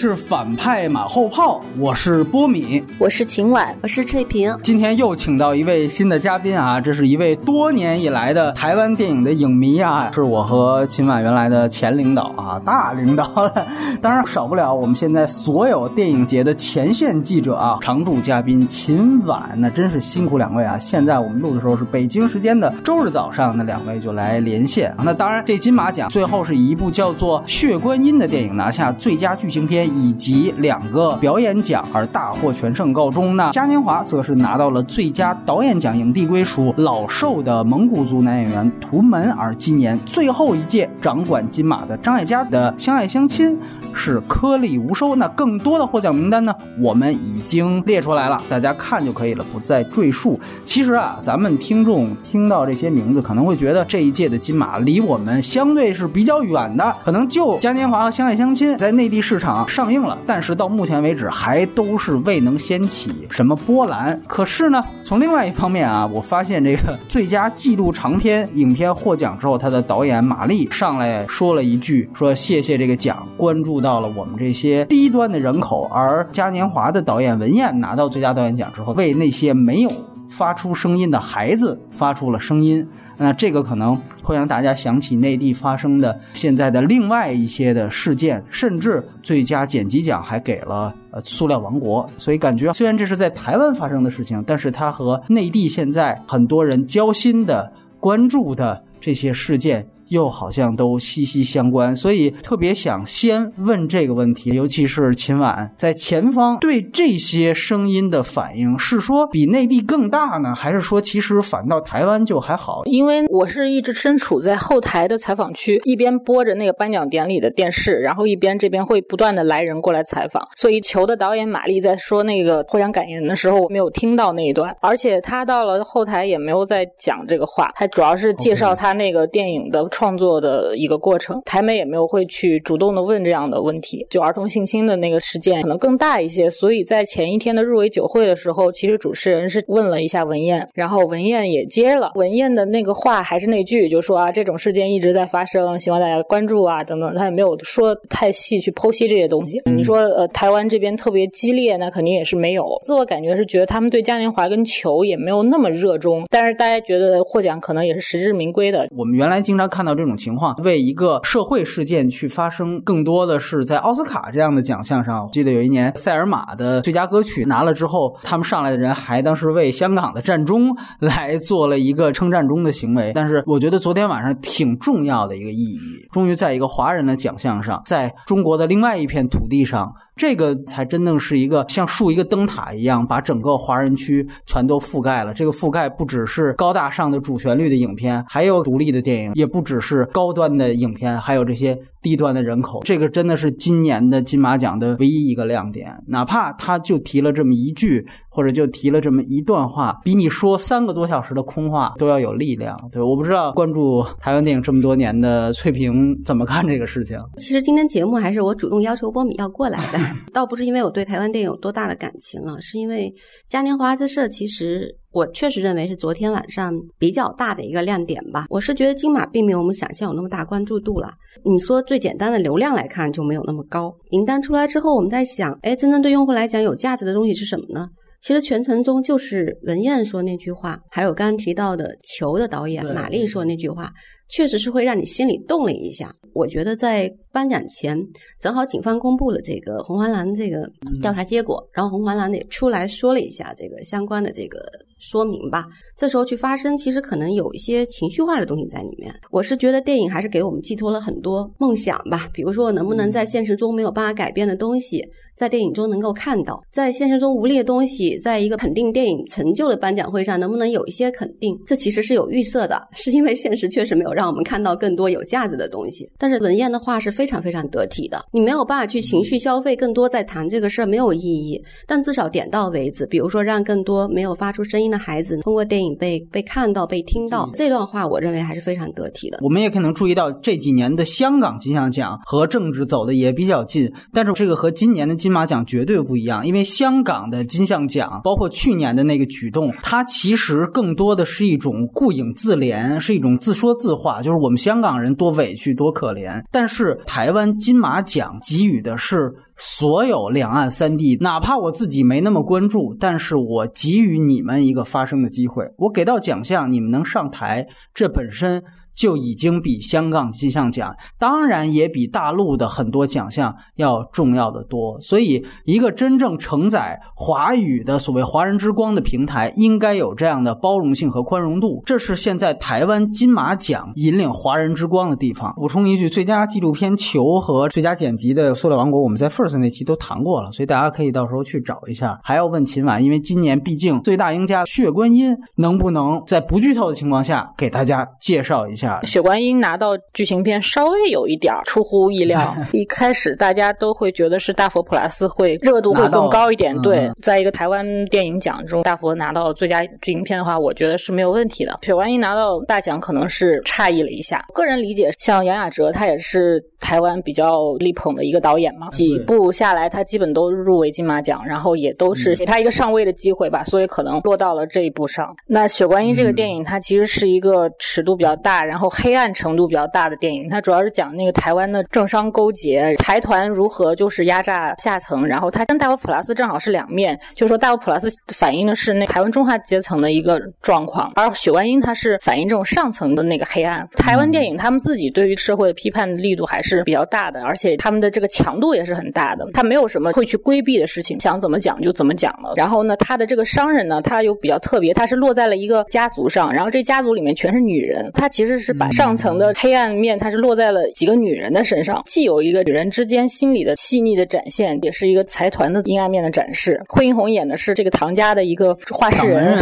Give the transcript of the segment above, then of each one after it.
里是反派马后炮，我是波米，我是秦婉，我是翠萍。今天又请到一位新的嘉宾啊，这是一位多年以来的台湾电影的影迷啊，是我和秦婉原来的前领导啊，大领导了。当然少不了我们现在所有电影节的前线记者啊，常驻嘉宾秦婉，那真是辛苦两位啊。现在我们录的时候是北京时间的周日早上，那两位就来连线。那当然，这金马奖最后是一部叫做《血观音》的电影拿下最佳剧情片以及两个表演奖而大获全胜告终。那嘉年华则是拿到了最佳导演奖，影帝归属老瘦的蒙古族男演员图门。而今年最后一届掌管金马的张艾嘉的《相爱相亲》是颗粒无收。那更多的获奖名单呢，我们已经列出来了，大家看就可以了，不再赘述。其实啊，咱们听众听到这些名字，可能会觉得这一届的金马离我们相对是比较远的，可能就嘉年华和《相爱相亲》在内地市场上映了，但是到目前为止还都是未能掀起什么波澜。可是呢，从另外一方面啊，我发现这个最佳纪录长片影片获奖之后，他的导演马丽上来说了一句：“说谢谢这个奖，关注到了我们这些低端的人口。”而嘉年华的导演文彦拿到最佳导演奖之后，为那些没有发出声音的孩子发出了声音。那这个可能会让大家想起内地发生的现在的另外一些的事件，甚至最佳剪辑奖还给了呃塑料王国。所以感觉虽然这是在台湾发生的事情，但是它和内地现在很多人交心的关注的这些事件。又好像都息息相关，所以特别想先问这个问题，尤其是秦晚在前方对这些声音的反应，是说比内地更大呢，还是说其实反倒台湾就还好？因为我是一直身处在后台的采访区，一边播着那个颁奖典礼的电视，然后一边这边会不断的来人过来采访，所以球的导演玛丽在说那个获奖感言的时候，我没有听到那一段，而且他到了后台也没有在讲这个话，他主要是介绍他那个电影的。创作的一个过程，台媒也没有会去主动的问这样的问题。就儿童性侵的那个事件可能更大一些，所以在前一天的入围酒会的时候，其实主持人是问了一下文燕，然后文燕也接了。文燕的那个话还是那句，就说啊，这种事件一直在发生，希望大家关注啊等等。他也没有说太细去剖析这些东西。你说呃，台湾这边特别激烈，那肯定也是没有。自我感觉是觉得他们对嘉年华跟球也没有那么热衷，但是大家觉得获奖可能也是实至名归的。我们原来经常看到。到这种情况为一个社会事件去发生，更多的是在奥斯卡这样的奖项上。记得有一年塞尔玛的最佳歌曲拿了之后，他们上来的人还当时为香港的战中 来做了一个称战中的行为。但是我觉得昨天晚上挺重要的一个意义，终于在一个华人的奖项上，在中国的另外一片土地上。这个才真正是一个像竖一个灯塔一样，把整个华人区全都覆盖了。这个覆盖不只是高大上的主旋律的影片，还有独立的电影，也不只是高端的影片，还有这些。低端的人口，这个真的是今年的金马奖的唯一一个亮点。哪怕他就提了这么一句，或者就提了这么一段话，比你说三个多小时的空话都要有力量。对，我不知道关注台湾电影这么多年的翠萍怎么看这个事情。其实今天节目还是我主动要求波米要过来的，倒不是因为我对台湾电影有多大的感情啊，是因为嘉年华这事儿其实。我确实认为是昨天晚上比较大的一个亮点吧。我是觉得金马并没有我们想象有那么大关注度了。你说最简单的流量来看就没有那么高。名单出来之后，我们在想，哎，真正对用户来讲有价值的东西是什么呢？其实全程中就是文燕说那句话，还有刚刚提到的球的导演马丽说那句话，确实是会让你心里动了一下。我觉得在颁奖前，正好警方公布了这个红黄蓝这个调查结果，然后红黄蓝也出来说了一下这个相关的这个。说明吧，这时候去发声，其实可能有一些情绪化的东西在里面。我是觉得电影还是给我们寄托了很多梦想吧，比如说能不能在现实中没有办法改变的东西。在电影中能够看到，在现实中无力的东西，在一个肯定电影成就的颁奖会上，能不能有一些肯定？这其实是有预设的，是因为现实确实没有让我们看到更多有价值的东西。但是文彦的话是非常非常得体的，你没有办法去情绪消费更多，在谈这个事儿没有意义。但至少点到为止，比如说让更多没有发出声音的孩子通过电影被被看到、被听到，这段话我认为还是非常得体的。我们也可能注意到这几年的香港金像奖和政治走的也比较近，但是这个和今年的金。金马奖绝对不一样，因为香港的金像奖，包括去年的那个举动，它其实更多的是一种顾影自怜，是一种自说自话，就是我们香港人多委屈多可怜。但是台湾金马奖给予的是所有两岸三地，哪怕我自己没那么关注，但是我给予你们一个发声的机会，我给到奖项，你们能上台，这本身。就已经比香港金像奖，当然也比大陆的很多奖项要重要的多。所以，一个真正承载华语的所谓“华人之光”的平台，应该有这样的包容性和宽容度。这是现在台湾金马奖引领华人之光的地方。补充一句，最佳纪录片球和最佳剪辑的《塑料王国》，我们在 First 那期都谈过了，所以大家可以到时候去找一下。还要问秦晚，因为今年毕竟最大赢家《血观音》，能不能在不剧透的情况下给大家介绍一下？血观音拿到剧情片稍微有一点出乎意料，一开始大家都会觉得是大佛普拉斯会热度会更高一点。对，在一个台湾电影奖中，大佛拿到最佳剧情片的话，我觉得是没有问题的。雪观音拿到大奖可能是诧异了一下。个人理解，像杨雅哲，他也是台湾比较力捧的一个导演嘛，几部下来他基本都入围金马奖，然后也都是给他一个上位的机会吧，所以可能落到了这一步上。那雪观音这个电影，它其实是一个尺度比较大，然后。黑暗程度比较大的电影，它主要是讲那个台湾的政商勾结，财团如何就是压榨下层，然后它跟《大佛普拉斯》正好是两面，就是说《大佛普拉斯》反映的是那台湾中下阶层的一个状况，而《血观音》它是反映这种上层的那个黑暗。台湾电影他们自己对于社会的批判的力度还是比较大的，而且他们的这个强度也是很大的，他没有什么会去规避的事情，想怎么讲就怎么讲了。然后呢，他的这个商人呢，他又比较特别，他是落在了一个家族上，然后这家族里面全是女人，他其实是。把上层的黑暗面，它是落在了几个女人的身上，既有一个女人之间心理的细腻的展现，也是一个财团的阴暗面的展示。惠英红演的是这个唐家的一个话事人，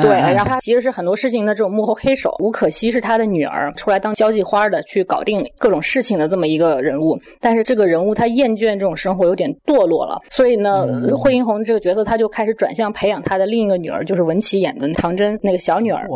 对，然后他其实是很多事情的这种幕后黑手。吴可惜是他的女儿，出来当交际花的，去搞定各种事情的这么一个人物。但是这个人物他厌倦这种生活，有点堕落了，所以呢，惠英红这个角色他就开始转向培养他的另一个女儿，就是文琪演的唐真那个小女儿。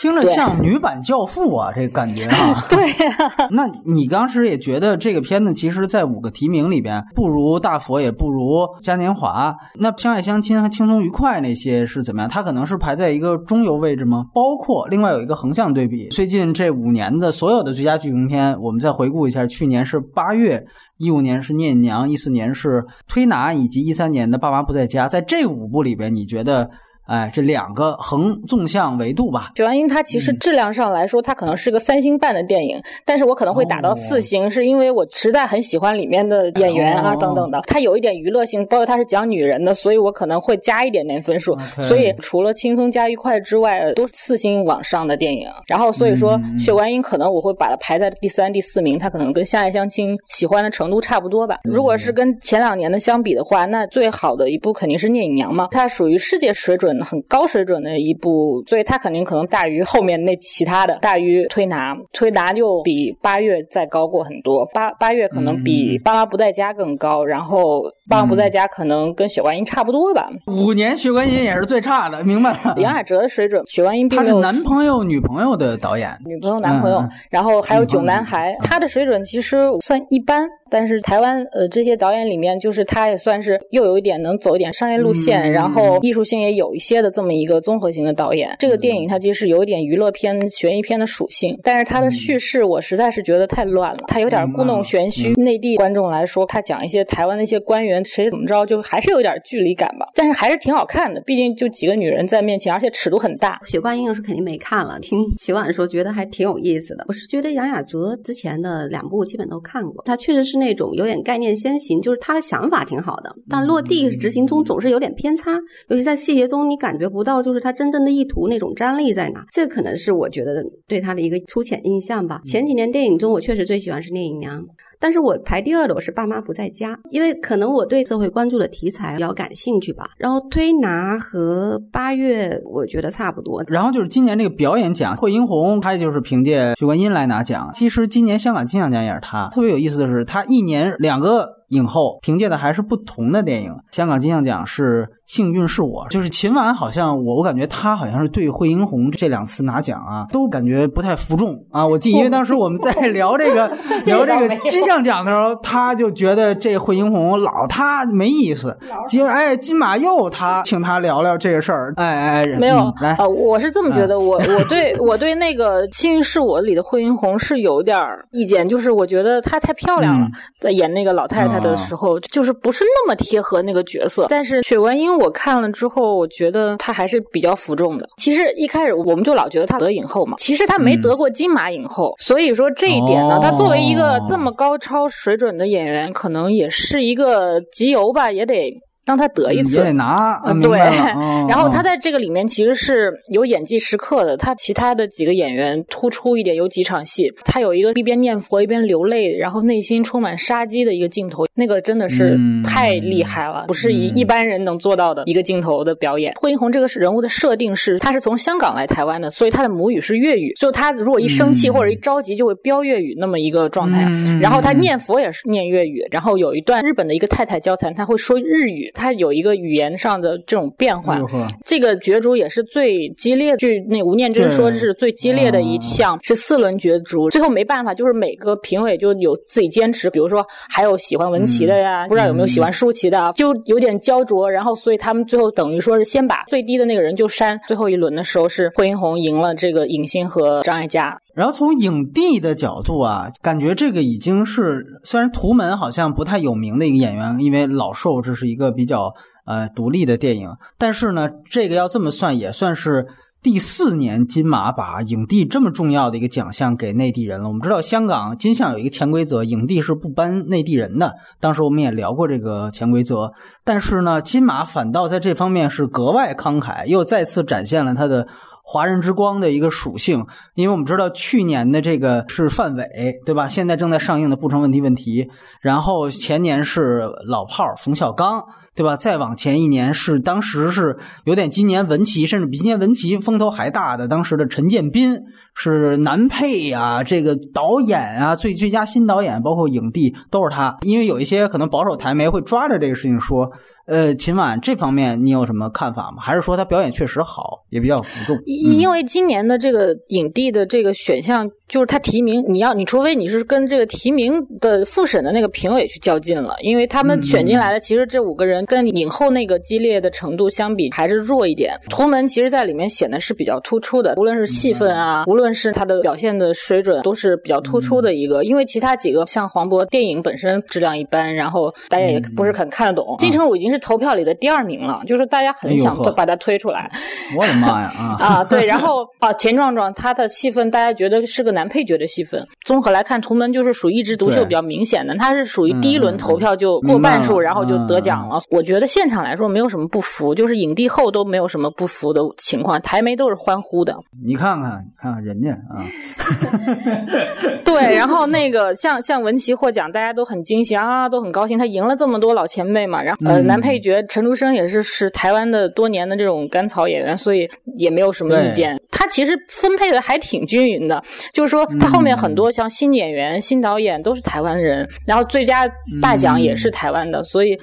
听着像女版教父啊，这感觉啊。对，那你当时也觉得这个片子，其实，在五个提名里边，不如大佛，也不如嘉年华。那相爱相亲和轻松愉快那些是怎么样？它可能是排在一个中游位置吗？包括另外有一个横向对比，最近这五年的所有的最佳剧情片，我们再回顾一下，去年是八月，一五年是聂隐娘，一四年是推拿，以及一三年的爸妈不在家。在这五部里边，你觉得？哎，这两个横纵向维度吧。血观音它其实质量上来说，它可能是个三星半的电影，但是我可能会打到四星，是因为我实在很喜欢里面的演员啊等等的。它有一点娱乐性，包括它是讲女人的，所以我可能会加一点点分数。所以除了轻松加愉快之外，都是四星往上的电影。然后所以说，血观音可能我会把它排在第三、第四名，它可能跟相爱相亲喜欢的程度差不多吧。如果是跟前两年的相比的话，那最好的一部肯定是聂隐娘嘛，它属于世界水准。很高水准的一部，所以它肯定可能大于后面那其他的，大于推拿，推拿就比八月再高过很多，八八月可能比爸妈不在家更高，然后爸妈不在家可能跟血观音差不多吧。五年血观音也是最差的，明白了。杨雅哲的水准，血观音他是男朋友女朋友的导演，女朋友男朋友，然后还有囧男孩，他的水准其实算一般。但是台湾呃这些导演里面，就是他也算是又有一点能走一点商业路线，然后艺术性也有一些的这么一个综合型的导演。这个电影它其实有一点娱乐片、悬疑片的属性，但是它的叙事我实在是觉得太乱了，它有点故弄玄虚。内地观众来说，他讲一些台湾的一些官员谁怎么着，就还是有点距离感吧。但是还是挺好看的，毕竟就几个女人在面前，而且尺度很大。血观音是肯定没看了，听 齐婉说觉得还挺有意思的。我是觉得杨雅哲之前的两部基本都看过，他确实是。那种有点概念先行，就是他的想法挺好的，但落地执行中总是有点偏差，尤其在细节中你感觉不到就是他真正的意图那种张力在哪，这可能是我觉得对他的一个粗浅印象吧。前几年电影中我确实最喜欢是聂隐娘。但是我排第二的我是爸妈不在家，因为可能我对社会关注的题材比较感兴趣吧。然后推拿和八月我觉得差不多。然后就是今年这个表演奖，惠英红她就是凭借《许冠英》来拿奖。其实今年香港金像奖也是她。特别有意思的是，她一年两个。影后，凭借的还是不同的电影。香港金像奖是《幸运是我》，就是秦晚好像我我感觉她好像是对惠英红这两次拿奖啊，都感觉不太服众啊。我记，因为当时我们在聊这个 聊这个金像奖的时候，他就觉得这惠英红老她没意思。金哎金马又他请他聊聊这个事儿，哎哎没有嗯来呃，我是这么觉得，我 我对我对那个《幸运是我》里的惠英红是有点儿意见，就是我觉得她太漂亮了嗯，在演那个老太太的时候，就是不是那么贴合那个角色。但是雪文英我看了之后，我觉得她还是比较服众的。其实一开始我们就老觉得她得影后嘛，其实她没得过金马影后，所以说这一点呢，哦她作为一个这么高超水准的演员，可能也是一个集邮吧，也得让他得一次。也得拿，啊嗯，对 然后他嗯在这个里面其实是有演技时刻的，他其他的几个演员突出一点，有几场戏，他有一个一边念佛一边流泪，然后内心充满杀机的一个镜头，那个真的是嗯太厉害了，不是一嗯一般人能做到的一个镜头的表演。惠英红这个是人物的设定是，他是从香港来台湾的，所以他的母语是粤语，就他如果一生气嗯或者一着急就会飙粤语那么一个状态。嗯然后他念佛也是念粤语，然后有一段日本的一个太太交谈，他会说日语，他有一个语言上的这种变换哎呦。呵这个角逐也是最激烈，据那吴念真说是最激烈的一哦项，是四轮角逐。最后没办法，就是每个评委就有自己坚持，比如说还有喜欢文琪的呀，不知道有没有喜欢舒淇的啊，就有点焦灼。然后所以他们最后等于说是先把最低的那个人就删。最后一轮的时候是惠英红赢了这个尹欣和张艾嘉。然后从影帝的角度啊，感觉这个已经是虽然图门好像不太有名的一个演员，因为老寿这是一个比较呃独立的电影，但是呢，这个要这么算也算是。第四年金马把影帝这么重要的一个奖项给内地人了。我们知道香港金像有一个潜规则，影帝是不颁内地人的。当时我们也聊过这个潜规则，但是呢，金马反倒在这方面是格外慷慨，又再次展现了他的华人之光的一个属性。因为我们知道去年的这个是范伟，对吧？现在正在上映的《不成问题问题》，然后前年是老炮儿冯小刚，对吧？再往前一年是当时是有点今年文琪，甚至比今年文琪风头还大的当时的陈建斌是男配啊，这个导演啊，最最佳新导演，包括影帝都是他。因为有一些可能保守台媒会抓着这个事情说，呃，秦晚这方面你有什么看法吗？还是说他表演确实好，也比较服众？因因为今年的这个影帝的这个选项，就是他提名，你要你除非你是跟这个提名的复审的那个评委去较劲了，因为他们选进来的其实这五个人跟影后那个激烈的程度相比还是弱一点。图门其实在里面显得是比较突出的，无论是戏份啊，无论是他的表现的水准，都是比较突出的一个。因为其他几个像黄渤电影本身质量一般，然后大家也不是很看得懂。金城武已经是投票里的第二名了，就是大家很想把他推出来。我的妈呀啊！啊，对，然后啊，田壮壮他的戏份，大家觉得是个男配角的戏份。综合来看，图门就是属于一枝独秀比较明显的，他是属于第一轮投票就过半数，然后就得奖了。我觉得现场来说没有什么不服，就是影帝后都没有什么不服的情况，台媒都是欢呼的。你看看，你看看人家啊，对，然后那个像像文琪获奖，大家都很惊喜啊，都很高兴，他赢了这么多老前辈嘛。然后呃，嗯男配角陈竹生也是是台湾的多年的这种甘草演员，所以也没有什么意见。他其实分配的还挺均匀的，就是说他后面很多像新演员、新导演都是台湾人，然后最佳大奖也是台湾的，所以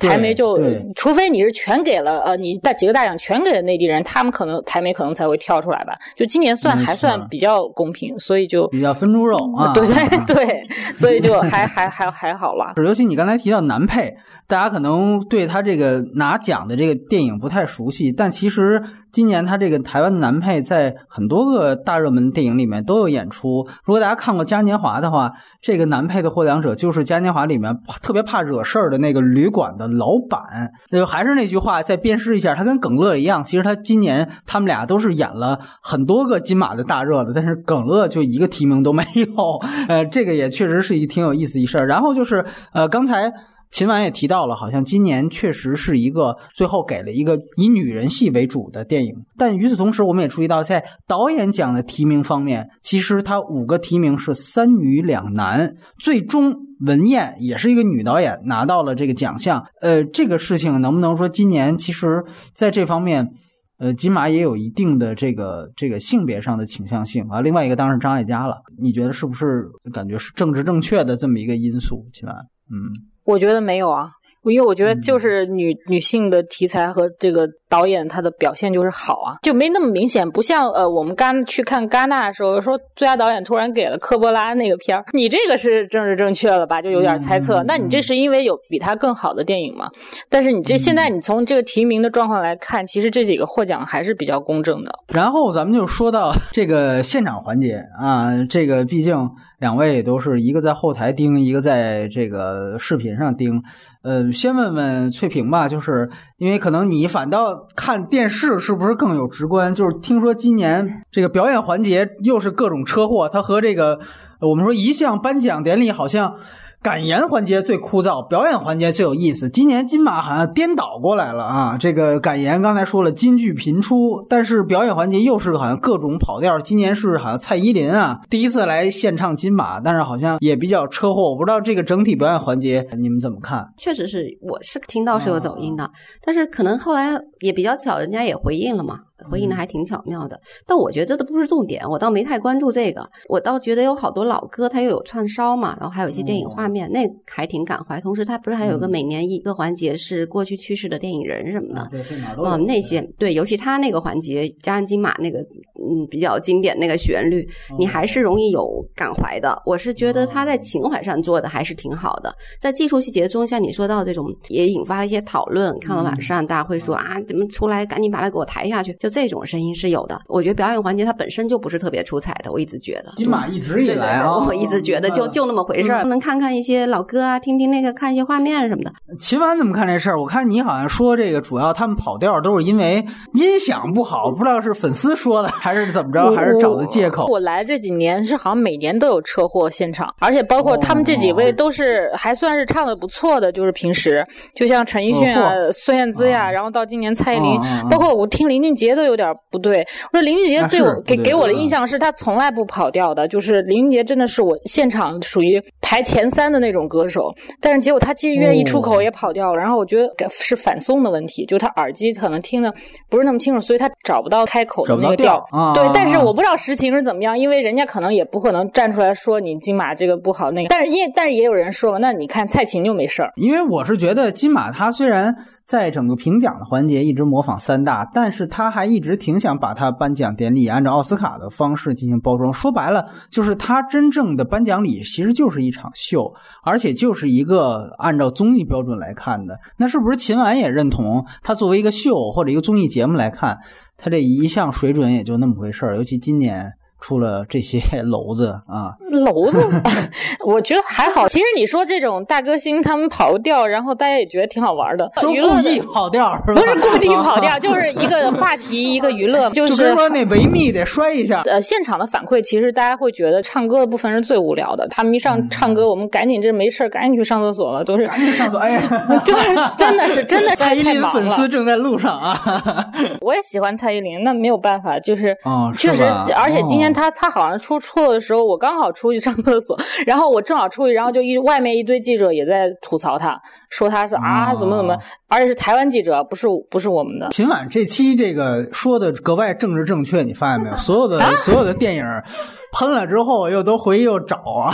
台媒就除非你是全给了呃你大几个大奖全给了内地人，他们可能台媒可能才会跳出来吧。就今年算还算比较公平，所以就比较分猪肉啊。对 对对，所以就还还还还好了。是，尤其你刚才提到男配，大家可能对他这个拿奖的这个电影不太熟悉，但其实今年他这个台湾男配在很多个大热门电影里面都有演出。如果大家看过《嘉年华》的话，这个男配的获奖者就是《嘉年华》里面特别怕惹事儿的那个旅馆的老板。那就还是那句话，再鞭尸一下，他跟耿乐一样，其实他今年他们俩都是演了很多个金马的大热的，但是耿乐就一个提名都没有。呃，这个也确实是一挺有意思一事儿。然后就是呃，刚才。秦晚也提到了，好像今年确实是一个最后给了一个以女人戏为主的电影，但与此同时，我们也注意到，在导演奖的提名方面，其实他五个提名是三女两男，最终文燕也是一个女导演拿到了这个奖项。呃，这个事情能不能说今年其实在这方面？呃，金马也有一定的这个这个性别上的倾向性啊。另外一个当然是张艾嘉了，你觉得是不是感觉是政治正确的这么一个因素？秦晚，嗯。我觉得没有啊。因为我觉得就是女女性的题材和这个导演他的表现就是好啊，就没那么明显，不像呃我们刚去看戛纳的时候说最佳导演突然给了科波拉那个片儿，你这个是政治正确了吧？就有点猜测。那你这是因为有比他更好的电影吗？但是你这现在你从这个提名的状况来看，其实这几个获奖还是比较公正的。然后咱们就说到这个现场环节啊，这个毕竟。两位都是一个在后台盯，一个在这个视频上盯。呃，先问问翠萍吧，就是因为可能你反倒看电视是不是更有直观？就是听说今年这个表演环节又是各种车祸，它和这个我们说一项颁奖典礼好像。感言环节最枯燥，表演环节最有意思。今年金马好像颠倒过来了啊！这个感言刚才说了，金句频出，但是表演环节又是好像各种跑调。今年是好像蔡依林啊第一次来献唱金马，但是好像也比较车祸。我不知道这个整体表演环节你们怎么看？确实是，我是听到是有走音的，但是可能后来也比较巧，人家也回应了嘛。回应的还挺巧妙的，但我觉得这都不是重点，我倒没太关注这个。我倒觉得有好多老歌，它又有串烧嘛，然后还有一些电影画面，那还挺感怀。同时，它不是还有个每年一个环节是过去去世的电影人什么的，嗯，那些对，尤其他那个环节加上金马那个嗯比较经典那个旋律，你还是容易有感怀的。我是觉得他在情怀上做的还是挺好的，在技术细节中，像你说到这种也引发了一些讨论。看了晚上大家会说啊，怎么出来赶紧把他给我抬下去，就。这种声音是有的，我觉得表演环节它本身就不是特别出彩的，我一直觉得。金马一直以来啊，我一直觉得就就那么回事儿，能看看一些老歌啊，听听那个，看一些画面什么的。秦晚怎么看这事儿？我看你好像说这个主要他们跑调都是因为音响不好，不知道是粉丝说的还是怎么着，还是找的借口。我来这几年是好像每年都有车祸现场，而且包括他们这几位都是还算是唱的不错的，就是平时就像陈奕迅啊、孙燕姿呀，然后到今年蔡依林，包括我听林俊杰都。有点不对，我说林俊杰对我给给我的印象是他从来不跑调的，就是林俊杰真的是我现场属于排前三的那种歌手，但是结果他接乐一出口也跑调了，然后我觉得是反送的问题，就他耳机可能听的不是那么清楚，所以他找不到开口的那个调。对，但是我不知道实情是怎么样，因为人家可能也不可能站出来说你金马这个不好那个，但是因但是也有人说嘛，那你看蔡琴就没事儿，因为我是觉得金马他虽然。在整个评奖的环节一直模仿三大，但是他还一直挺想把他颁奖典礼按照奥斯卡的方式进行包装。说白了，就是他真正的颁奖礼其实就是一场秀，而且就是一个按照综艺标准来看的。那是不是秦晚也认同，他作为一个秀或者一个综艺节目来看，他这一项水准也就那么回事儿？尤其今年。出了这些 篓子啊，篓子，我觉得还好。其实你说这种大歌星他们跑个调，然后大家也觉得挺好玩的，都故意跑调？不是故意 跑调，就是一个话题，一个娱乐，就是说那维密得摔一下。呃，现场的反馈其实大家会觉得唱歌的部分是最无聊的，他们一上唱歌，我们赶紧这没事赶紧去上厕所了，都是赶紧上厕所。哎呀，就是真的是真的。蔡依林粉丝正在路上啊！我也喜欢蔡依林，那没有办法，就是哦，确实，而且今天。他他好像出错的时候，我刚好出去上厕所，然后我正好出去，然后就一外面一堆记者也在吐槽他，说他是啊怎么怎么，而且是台湾记者，不是不是我们的。秦晚这期这个说的格外政治正确，你发现没有？所有的所有的电影。喷了之后又都回去又找啊！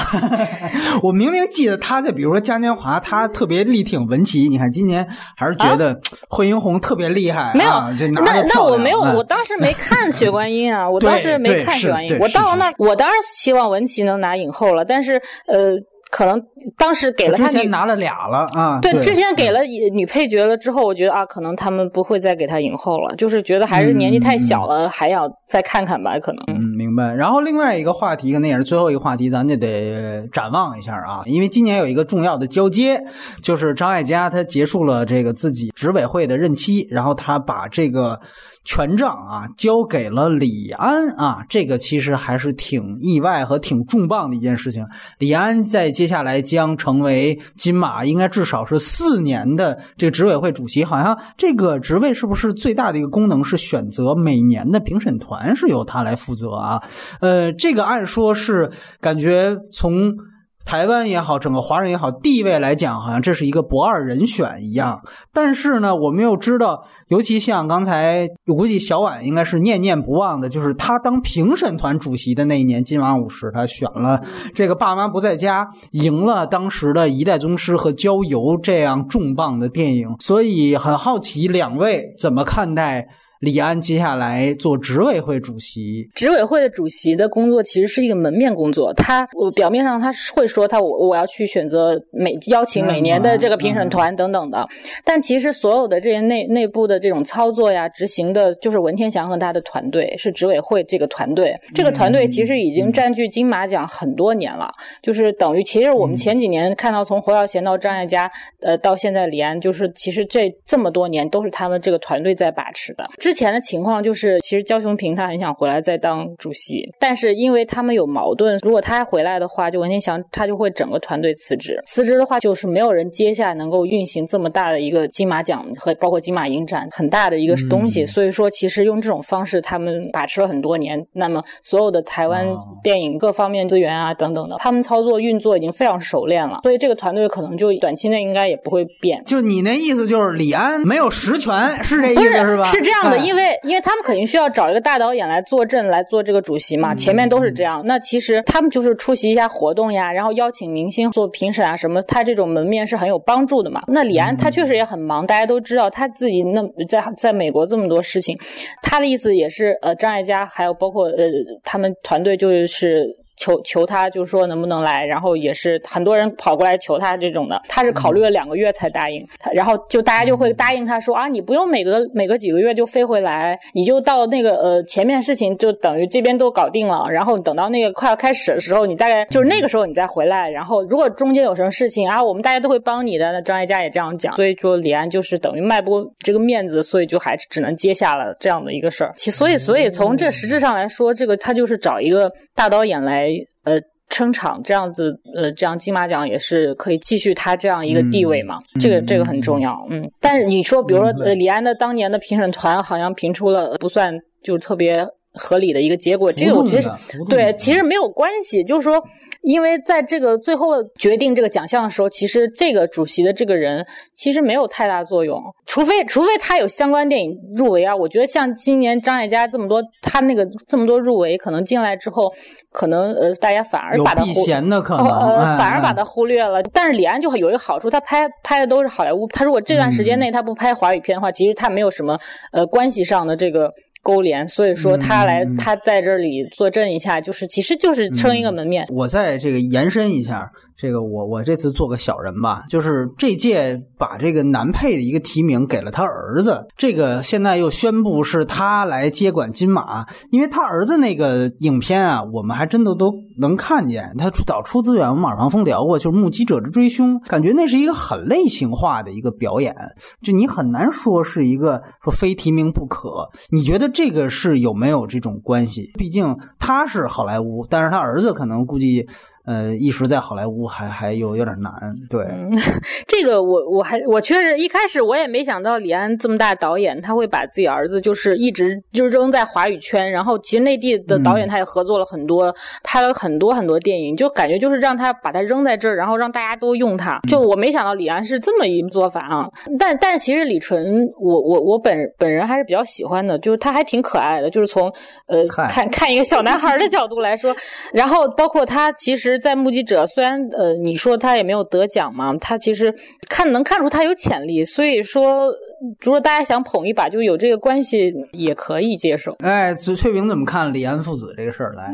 我明明记得他在，比如说嘉年华，他特别力挺文琪。你看今年还是觉得惠英红特别厉害，没有？那那我没有，我当时没看雪观音啊，我当时没看 雪观音。我到了那儿，我当然希望文琪能拿影后了，但是呃。可能当时给了他女拿了俩了啊，对，之前给了女配角了之后，我觉得啊，可能他们不会再给他影后了，就是觉得还是年纪太小了，还要再看看吧，可能。嗯，明白。然后另外一个话题，可能也是最后一个话题，咱就得展望一下啊，因为今年有一个重要的交接，就是张艾嘉他结束了这个自己执委会的任期，然后他把这个。权杖啊，交给了李安啊，这个其实还是挺意外和挺重磅的一件事情。李安在接下来将成为金马应该至少是四年的这个执委会主席，好像这个职位是不是最大的一个功能是选择每年的评审团是由他来负责啊？呃，这个按说是感觉从。台湾也好，整个华人也好，地位来讲，好像这是一个不二人选一样。但是呢，我们又知道，尤其像刚才，我估计小婉应该是念念不忘的，就是他当评审团主席的那一年金马五十，他选了这个《爸妈不在家》，赢了当时的一代宗师和郊游这样重磅的电影。所以很好奇，两位怎么看待？李安接下来做执委会主席，执委会的主席的工作其实是一个门面工作。他我表面上他会说他我我要去选择每邀请每年的这个评审团等等的，但其实所有的这些内内部的这种操作呀、执行的，就是文天祥和他的团队是执委会这个团队。这个团队其实已经占据金马奖很多年了，就是等于其实我们前几年看到从侯耀贤到张艾嘉，呃，到现在李安，就是其实这这么多年都是他们这个团队在把持的。之前的情况就是，其实焦雄平他很想回来再当主席，但是因为他们有矛盾，如果他回来的话，就文天祥他就会整个团队辞职。辞职的话，就是没有人接下能够运行这么大的一个金马奖和包括金马影展很大的一个东西。所以说，其实用这种方式，他们把持了很多年。那么，所有的台湾电影各方面资源啊等等的，他们操作运作已经非常熟练了。所以这个团队可能就短期内应该也不会变。就你那意思，就是李安没有实权，是这意思是吧？是这样的，因为。因为他们肯定需要找一个大导演来坐镇来做这个主席嘛，前面都是这样。那其实他们就是出席一下活动呀，然后邀请明星做评审啊什么，他这种门面是很有帮助的嘛。那李安他确实也很忙，大家都知道他自己那在在美国这么多事情，他的意思也是呃张艾嘉还有包括呃他们团队就是。求求他，就是说能不能来，然后也是很多人跑过来求他这种的，他是考虑了两个月才答应他，然后就大家就会答应他说啊，你不用每隔每隔几个月就飞回来，你就到那个呃前面事情就等于这边都搞定了，然后等到那个快要开始的时候，你大概就是那个时候你再回来，然后如果中间有什么事情啊，我们大家都会帮你的。那张艾嘉也这样讲，所以说李安就是等于卖不这个面子，所以就还是只能接下了这样的一个事儿。其所以所以从这实质上来说，这个他就是找一个。大导演来呃撑场，这样子呃，这样金马奖也是可以继续他这样一个地位嘛？这个这个很重要，嗯。但是你说，比如说呃，李安的当年的评审团好像评出了不算就是特别合理的一个结果，这个我觉得对，其实没有关系，就是说。因为在这个最后决定这个奖项的时候，其实这个主席的这个人其实没有太大作用，除非除非他有相关电影入围啊。我觉得像今年张艾嘉这么多，他那个这么多入围，可能进来之后，可能呃大家反而把他忽的可能，呃反而把他忽略了。但是李安就有一个好处，他拍拍的都是好莱坞，他如果这段时间内他不拍华语片的话，其实他没有什么呃关系上的这个。勾连，所以说他来，他在这里坐镇一下，就是其实就是撑一个门面。我在这个延伸一下。这个我我这次做个小人吧，就是这届把这个男配的一个提名给了他儿子，这个现在又宣布是他来接管金马，因为他儿子那个影片啊，我们还真的都能看见，他早出资源，我们马上峰聊过，就是《目击者之追凶》，感觉那是一个很类型化的一个表演，就你很难说是一个说非提名不可。你觉得这个是有没有这种关系？毕竟他是好莱坞，但是他儿子可能估计。呃，一时在好莱坞还还有有点难，对，这个我我还我确实一开始我也没想到李安这么大导演他会把自己儿子就是一直就扔在华语圈，然后其实内地的导演他也合作了很多，拍了很多很多电影，就感觉就是让他把他扔在这儿，然后让大家都用他，就我没想到李安是这么一做法啊，但但是其实李纯我我我本本人还是比较喜欢的，就是他还挺可爱的，就是从呃看看一个小男孩的角度来说，然后包括他其实。在目击者，虽然呃，你说他也没有得奖嘛，他其实看能看出他有潜力，所以说如果大家想捧一把，就有这个关系也可以接受。哎，翠萍怎么看李安父子这个事儿？来，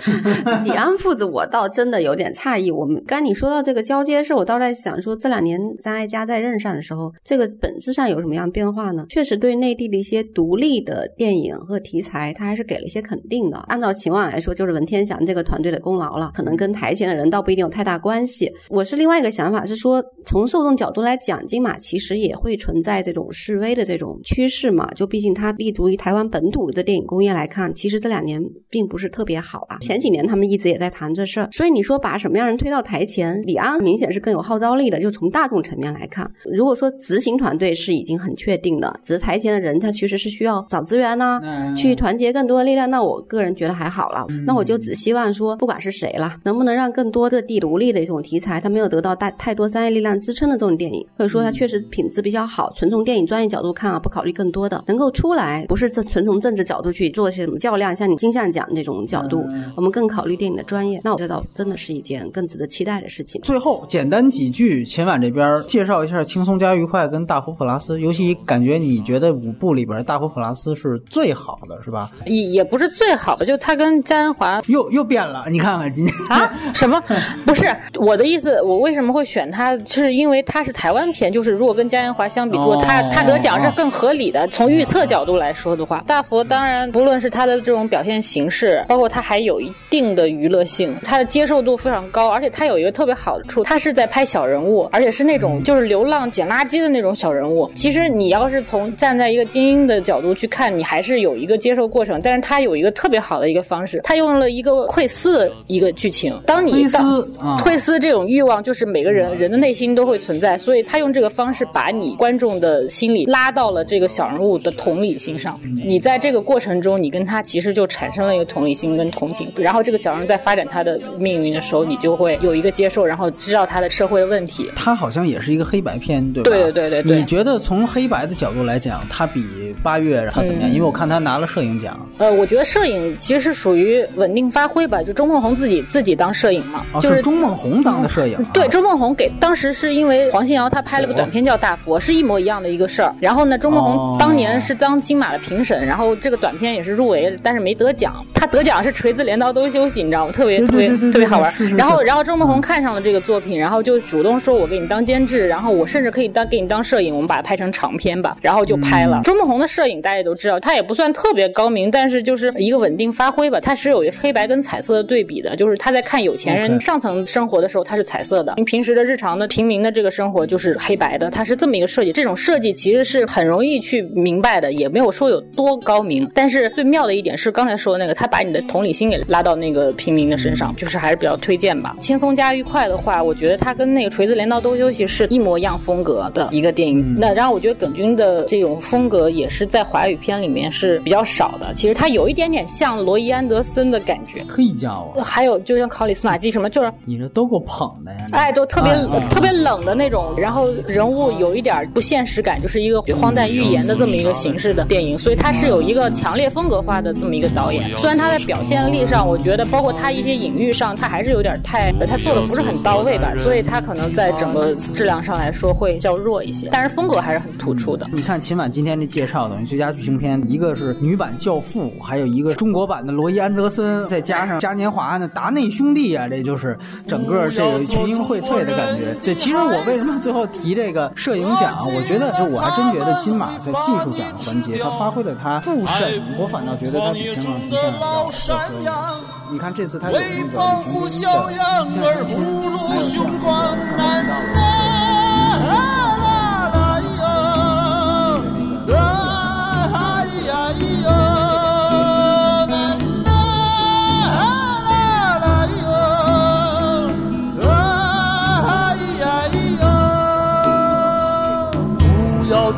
李安父子，我倒真的有点诧异。我们刚你说到这个交接事，我倒在想说，这两年张艾嘉在任上的时候，这个本质上有什么样变化呢？确实对内地的一些独立的电影和题材，他还是给了一些肯定的。按照情况来说，就是文天祥这个团队的功劳了，可能跟。台前的人倒不一定有太大关系。我是另外一个想法，是说从受众角度来讲，金马其实也会存在这种示威的这种趋势嘛。就毕竟它立足于台湾本土的电影工业来看，其实这两年并不是特别好啊。前几年他们一直也在谈这事儿，所以你说把什么样人推到台前，李安明显是更有号召力的。就从大众层面来看，如果说执行团队是已经很确定的，只是台前的人他其实是需要找资源呐，去团结更多的力量。那我个人觉得还还好了。那我就只希望说，不管是谁了，能不能让更多的地独立的一种题材，它没有得到大太多商业力量支撑的这种电影，或者说它确实品质比较好，纯从电影专业角度看啊，不考虑更多的，能够出来，不是这纯从政治角度去做些什么较量，像你金像奖那种角度，我们更考虑电影的专业。那我觉得真的是一件更值得期待的事情。最后简单几句，秦晚这边介绍一下《轻松加愉快》跟《大佛普拉斯》，尤其感觉你觉得五部里边《大佛普拉斯》是最好的，是吧？也也不是最好吧，就他跟嘉年华又又变了，你看看今天啊 什么？不是我的意思，我为什么会选他？是因为他是台湾片，就是如果跟嘉年华相比，如果他他得奖是更合理的。从预测角度来说的话，大佛当然不论是他的这种表现形式，包括他还有一定的娱乐性，他的接受度非常高，而且他有一个特别好的处，他是在拍小人物，而且是那种就是流浪捡垃圾的那种小人物。其实你要是从站在一个精英的角度去看，你还是有一个接受过程，但是他有一个特别好的一个方式，他用了一个窥私的一个剧情。当你窥私啊窥私这种欲望，就是每个人人的内心都会存在，所以他用这个方式把你观众的心理拉到了这个小人物的同理心上。你在这个过程中，你跟他其实就产生了一个同理心跟同情，然后这个小人在发展他的命运的时候，你就会有一个接受，然后知道他的社会的问题。他好像也是一个黑白片，对吧？对对对对对你觉得从黑白的角度来讲，他比八月他怎么样？嗯因为我看他拿了摄影奖，呃，我觉得摄影其实是属于稳定发挥吧，就周梦红自己自己当摄影嘛，哦，就是钟梦红当的摄影啊。对，周梦红给当时是因为黄信尧他拍了个短片叫《大佛》，是一模一样的一个事儿。然后呢，周梦哦红当年是当金马的评审，然后这个短片也是入围，但是没得奖。他得奖是锤子镰刀都休息，你知道吗？特别特别特别好玩是是。是然后然后周梦红看上了这个作品，然后就主动说我给你当监制，然后我甚至可以当给你当摄影，我们把它拍成长片吧。然后就拍嗯了。周梦红的摄影大家也都知道，他也不算特别高明，但是就是一个稳定发挥吧。他是有一个黑白跟彩色的对比的，就是他在看有钱人上层生活的时候，它是彩色的；平时的日常的平民的这个生活就是黑白的。它是这么一个设计，这种设计其实是很容易去明白的，也没有说有多高明。但是最妙的一点是刚才说的那个，他把你的同理心给拉到那个平民的身上，就是还是比较推荐吧。轻松加愉快的话，我觉得它跟那个锤子镰刀都休息是一模一样风格的一个电影。那然后我觉得耿军的这种风格也是在华语片里面是比较少的。其实它有一点点像罗伊安德森的感觉。可以加哦，还有就像考里斯马基什么，就是你这都够捧的呀！哎，都特别、特别冷的那种，然后人物有一点不现实感，就是一个荒诞寓言的这么一个形式的电影，所以他是有一个强烈风格化的这么一个导演。虽然他在表现力上，我觉得包括他一些隐喻上，他还是有点太，他做的不是很到位吧，所以他可能在整个质量上来说会较弱一些，但是风格还是很突出的。你看秦晚今天这介绍，等于最佳剧情片，一个是女版《教父》，还有一个中国版的罗伊安德森，再加上嘉年华的达内兄弟啊，这就是整个这个群英荟萃的感觉。对，其实我为什么最后提这个摄影奖？我觉得就我还真觉得金马在技术奖环节，他发挥了他复审，我反倒觉得他比香港极限要要要要。你看这次他有那个保护小羊儿不露凶光，难呐啦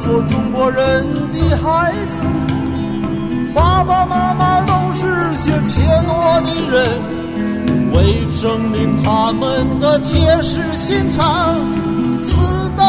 做中国人的孩子。爸爸妈妈都是些怯懦的人，为证明他们的铁石心肠，死到临头让。